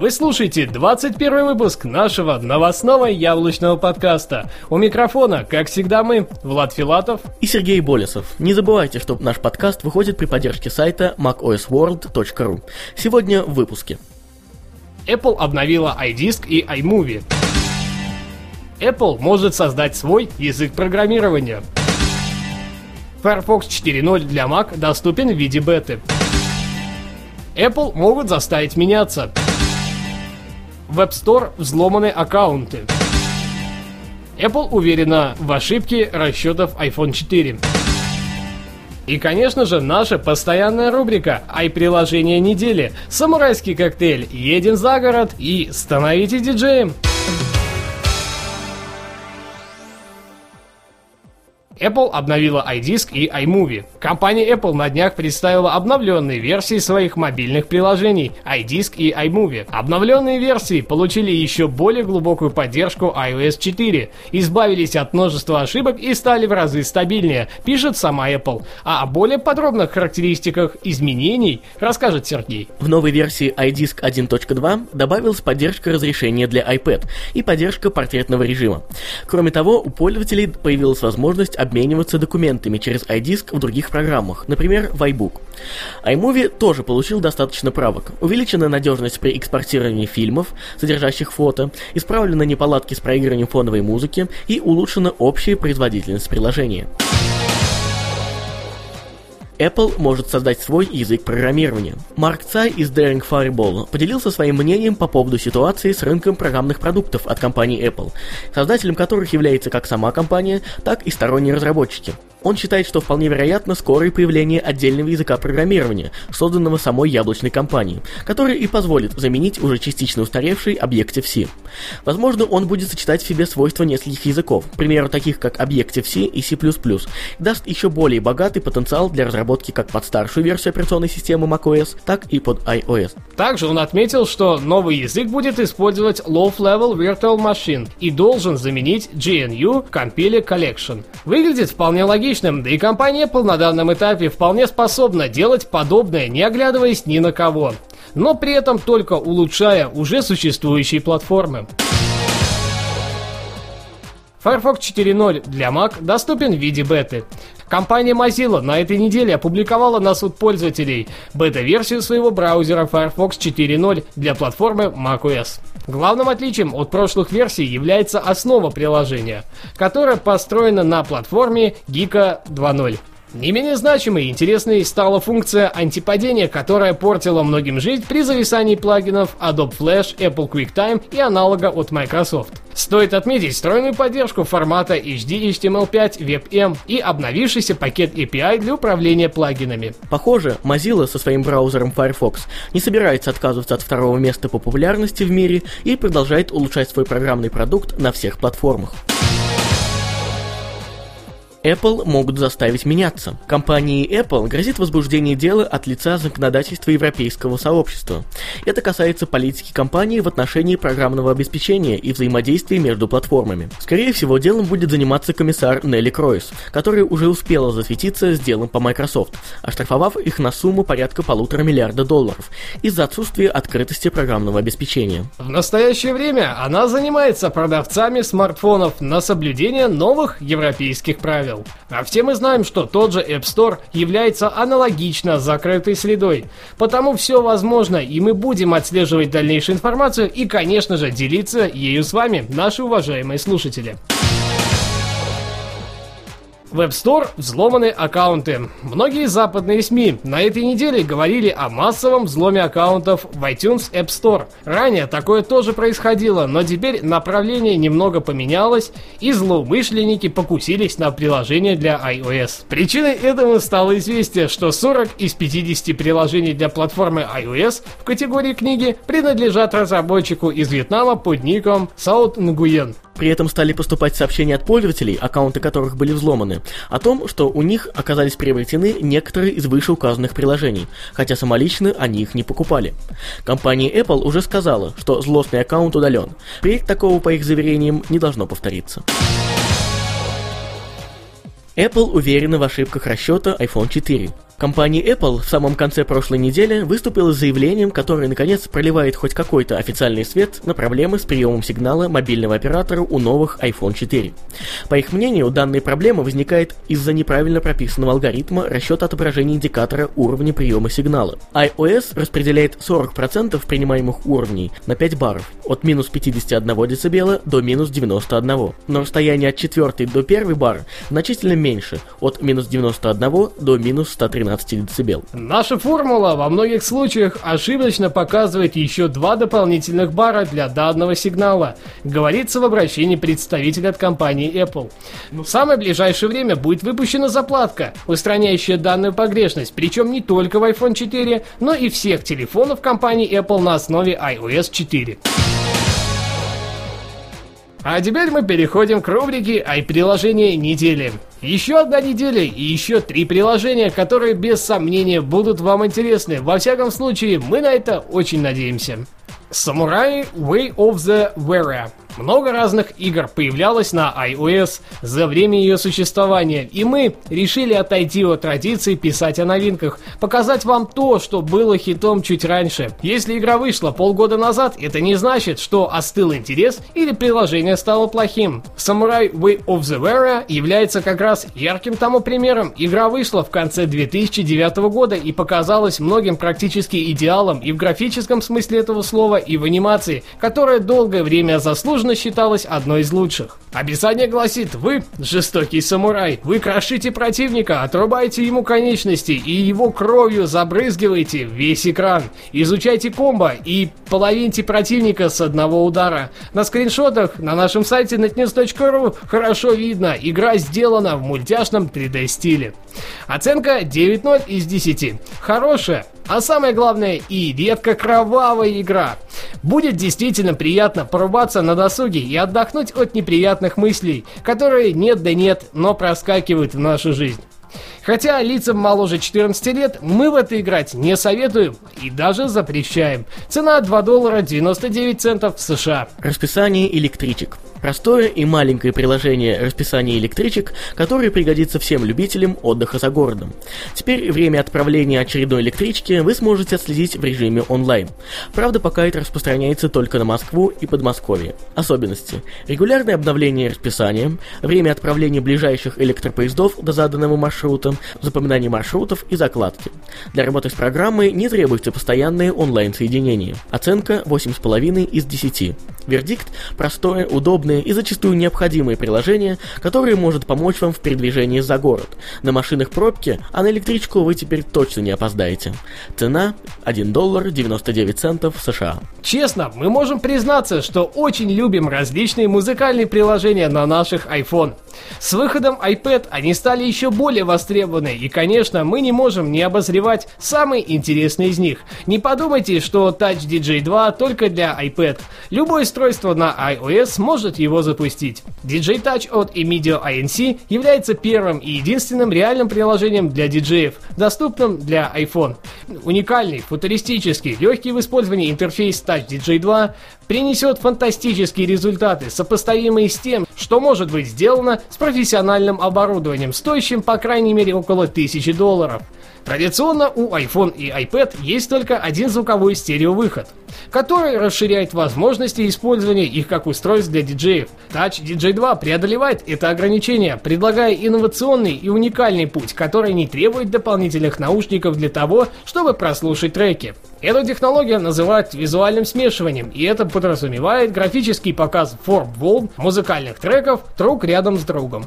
Вы слушаете 21 выпуск нашего новостного яблочного подкаста. У микрофона, как всегда, мы, Влад Филатов и Сергей Болесов. Не забывайте, что наш подкаст выходит при поддержке сайта macosworld.ru. Сегодня в выпуске. Apple обновила iDisk и iMovie. Apple может создать свой язык программирования. Firefox 4.0 для Mac доступен в виде беты. Apple могут заставить меняться. В App Store взломаны аккаунты. Apple уверена в ошибке расчетов iPhone 4. И, конечно же, наша постоянная рубрика «Ай-приложение недели», «Самурайский коктейль», «Едем за город» и «Становитесь диджеем». Apple обновила iDisk и iMovie. Компания Apple на днях представила обновленные версии своих мобильных приложений iDisk и iMovie. Обновленные версии получили еще более глубокую поддержку iOS 4, избавились от множества ошибок и стали в разы стабильнее, пишет сама Apple. А о более подробных характеристиках изменений расскажет Сергей. В новой версии iDisk 1.2 добавилась поддержка разрешения для iPad и поддержка портретного режима. Кроме того, у пользователей появилась возможность обмениваться документами через iDisk в других программах, например, в iBook. iMovie тоже получил достаточно правок. Увеличена надежность при экспортировании фильмов, содержащих фото, исправлены неполадки с проигрыванием фоновой музыки и улучшена общая производительность приложения. Apple может создать свой язык программирования. Марк Цай из Daring Fireball поделился своим мнением по поводу ситуации с рынком программных продуктов от компании Apple, создателем которых является как сама компания, так и сторонние разработчики. Он считает, что вполне вероятно скорое появление отдельного языка программирования, созданного самой яблочной компанией, который и позволит заменить уже частично устаревший Objective-C. Возможно, он будет сочетать в себе свойства нескольких языков, к примеру, таких как Objective-C и C++, и даст еще более богатый потенциал для разработки как под старшую версию операционной системы macOS, так и под iOS. Также он отметил, что новый язык будет использовать Low-Level Virtual Machine и должен заменить GNU Compile Collection. Выглядит вполне логично логичным, да и компания Apple на данном этапе вполне способна делать подобное, не оглядываясь ни на кого. Но при этом только улучшая уже существующие платформы. Firefox 4.0 для Mac доступен в виде беты. Компания Mozilla на этой неделе опубликовала на суд пользователей бета-версию своего браузера Firefox 4.0 для платформы macOS. Главным отличием от прошлых версий является основа приложения, которая построена на платформе Geeka 2.0. Не менее значимой и интересной стала функция антипадения, которая портила многим жизнь при зависании плагинов Adobe Flash, Apple QuickTime и аналога от Microsoft. Стоит отметить стройную поддержку формата HD HTML5 WebM и обновившийся пакет API для управления плагинами. Похоже, Mozilla со своим браузером Firefox не собирается отказываться от второго места по популярности в мире и продолжает улучшать свой программный продукт на всех платформах. Apple могут заставить меняться. Компании Apple грозит возбуждение дела от лица законодательства Европейского сообщества. Это касается политики компании в отношении программного обеспечения и взаимодействия между платформами. Скорее всего, делом будет заниматься комиссар Нелли Кройс, которая уже успела засветиться с делом по Microsoft, оштрафовав их на сумму порядка полутора миллиарда долларов из-за отсутствия открытости программного обеспечения. В настоящее время она занимается продавцами смартфонов на соблюдение новых европейских правил правил. А все мы знаем, что тот же App Store является аналогично закрытой средой. Потому все возможно, и мы будем отслеживать дальнейшую информацию и, конечно же, делиться ею с вами, наши уважаемые слушатели. В App Store взломаны аккаунты. Многие западные СМИ на этой неделе говорили о массовом взломе аккаунтов в iTunes App Store. Ранее такое тоже происходило, но теперь направление немного поменялось, и злоумышленники покусились на приложение для iOS. Причиной этому стало известие, что 40 из 50 приложений для платформы iOS в категории книги принадлежат разработчику из Вьетнама под ником Саут Нгуен. При этом стали поступать сообщения от пользователей, аккаунты которых были взломаны, о том, что у них оказались приобретены некоторые из вышеуказанных приложений, хотя самолично они их не покупали. Компания Apple уже сказала, что злостный аккаунт удален. Впредь такого, по их заверениям, не должно повториться. Apple уверена в ошибках расчета iPhone 4. Компания Apple в самом конце прошлой недели выступила с заявлением, которое наконец проливает хоть какой-то официальный свет на проблемы с приемом сигнала мобильного оператора у новых iPhone 4. По их мнению, данная проблема возникает из-за неправильно прописанного алгоритма расчета отображения индикатора уровня приема сигнала. iOS распределяет 40% принимаемых уровней на 5 баров, от минус 51 дБ до минус 91, но расстояние от 4 до 1 бар значительно меньше, от минус 91 до минус 113 12 дБ. Наша формула во многих случаях ошибочно показывает еще два дополнительных бара для данного сигнала, говорится в обращении представителя от компании Apple. В самое ближайшее время будет выпущена заплатка, устраняющая данную погрешность, причем не только в iPhone 4, но и всех телефонов компании Apple на основе iOS 4. А теперь мы переходим к рубрике «Ай-приложение недели». Еще одна неделя и еще три приложения, которые без сомнения будут вам интересны. Во всяком случае, мы на это очень надеемся. Samurai Way of the Warrior. Много разных игр появлялось на iOS за время ее существования, и мы решили отойти от традиции писать о новинках, показать вам то, что было хитом чуть раньше. Если игра вышла полгода назад, это не значит, что остыл интерес или приложение стало плохим. Samurai Way of the Warrior является как раз ярким тому примером. Игра вышла в конце 2009 года и показалась многим практически идеалом и в графическом смысле этого слова, и в анимации, которая долгое время заслуженно считалась одной из лучших. Описание гласит, вы, жестокий самурай, вы крошите противника, отрубаете ему конечности и его кровью забрызгиваете весь экран. Изучайте комбо и половиньте противника с одного удара. На скриншотах на нашем сайте netnews.ru хорошо видно, игра сделана в мультяшном 3D стиле. Оценка 9.0 из 10. Хорошая, а самое главное и редко кровавая игра. Будет действительно приятно порубаться на досуге и отдохнуть от неприятных мыслей, которые нет да нет, но проскакивают в нашу жизнь. Хотя лицам моложе 14 лет мы в это играть не советуем и даже запрещаем. Цена 2 доллара 99 центов США. Расписание электричек. Простое и маленькое приложение расписания электричек, которое пригодится всем любителям отдыха за городом. Теперь время отправления очередной электрички вы сможете отследить в режиме онлайн. Правда, пока это распространяется только на Москву и Подмосковье. Особенности. Регулярное обновление расписания, время отправления ближайших электропоездов до заданного маршрута, запоминание маршрутов и закладки. Для работы с программой не требуется постоянное онлайн-соединение. Оценка 8,5 из 10. Вердикт – простое, удобное и зачастую необходимое приложение, которое может помочь вам в передвижении за город. На машинах пробки, а на электричку вы теперь точно не опоздаете. Цена – 1 доллар 99 центов США. Честно, мы можем признаться, что очень любим различные музыкальные приложения на наших iPhone. С выходом iPad они стали еще более востребованы, и, конечно, мы не можем не обозревать самые интересные из них. Не подумайте, что Touch DJ 2 только для iPad. Любое устройство на iOS может его запустить. DJ Touch от Emedio INC является первым и единственным реальным приложением для диджеев, доступным для iPhone. Уникальный, футуристический, легкий в использовании интерфейс Touch DJ 2 принесет фантастические результаты, сопоставимые с тем, что может быть сделано с профессиональным оборудованием, стоящим по крайней мере около 1000 долларов. Традиционно у iPhone и iPad есть только один звуковой стереовыход, который расширяет возможности использования их как устройств для диджеев. Touch DJ 2 преодолевает это ограничение, предлагая инновационный и уникальный путь, который не требует дополнительных наушников для того, чтобы прослушать треки. Эту технологию называют визуальным смешиванием, и это подразумевает графический показ форм волн музыкальных треков друг рядом с другом.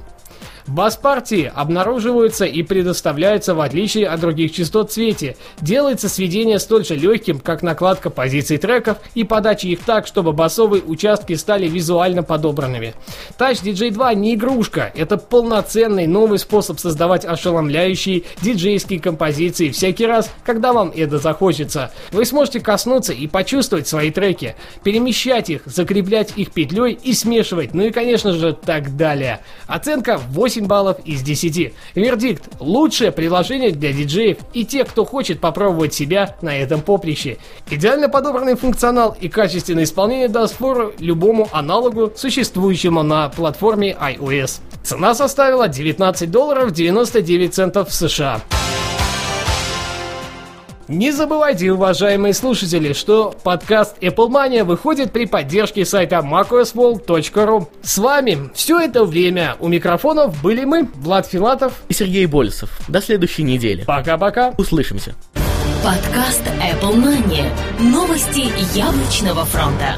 Бас-партии обнаруживаются и предоставляются в отличие от других частот цвете. Делается сведение столь же легким, как накладка позиций треков и подача их так, чтобы басовые участки стали визуально подобранными. Touch DJ 2 не игрушка, это полноценный новый способ создавать ошеломляющие диджейские композиции всякий раз, когда вам это захочется. Вы сможете коснуться и почувствовать свои треки, перемещать их, закреплять их петлей и смешивать, ну и конечно же так далее. Оценка 8 баллов из 10. Вердикт – лучшее приложение для диджеев и тех, кто хочет попробовать себя на этом поприще. Идеально подобранный функционал и качественное исполнение даст фору любому аналогу, существующему на платформе iOS. Цена составила 19 долларов 99 центов США. Не забывайте, уважаемые слушатели, что подкаст Apple Mania выходит при поддержке сайта macosworld.ru. С вами все это время у микрофонов были мы, Влад Филатов и Сергей Болесов. До следующей недели. Пока-пока. Услышимся. Подкаст Apple Mania. Новости яблочного фронта.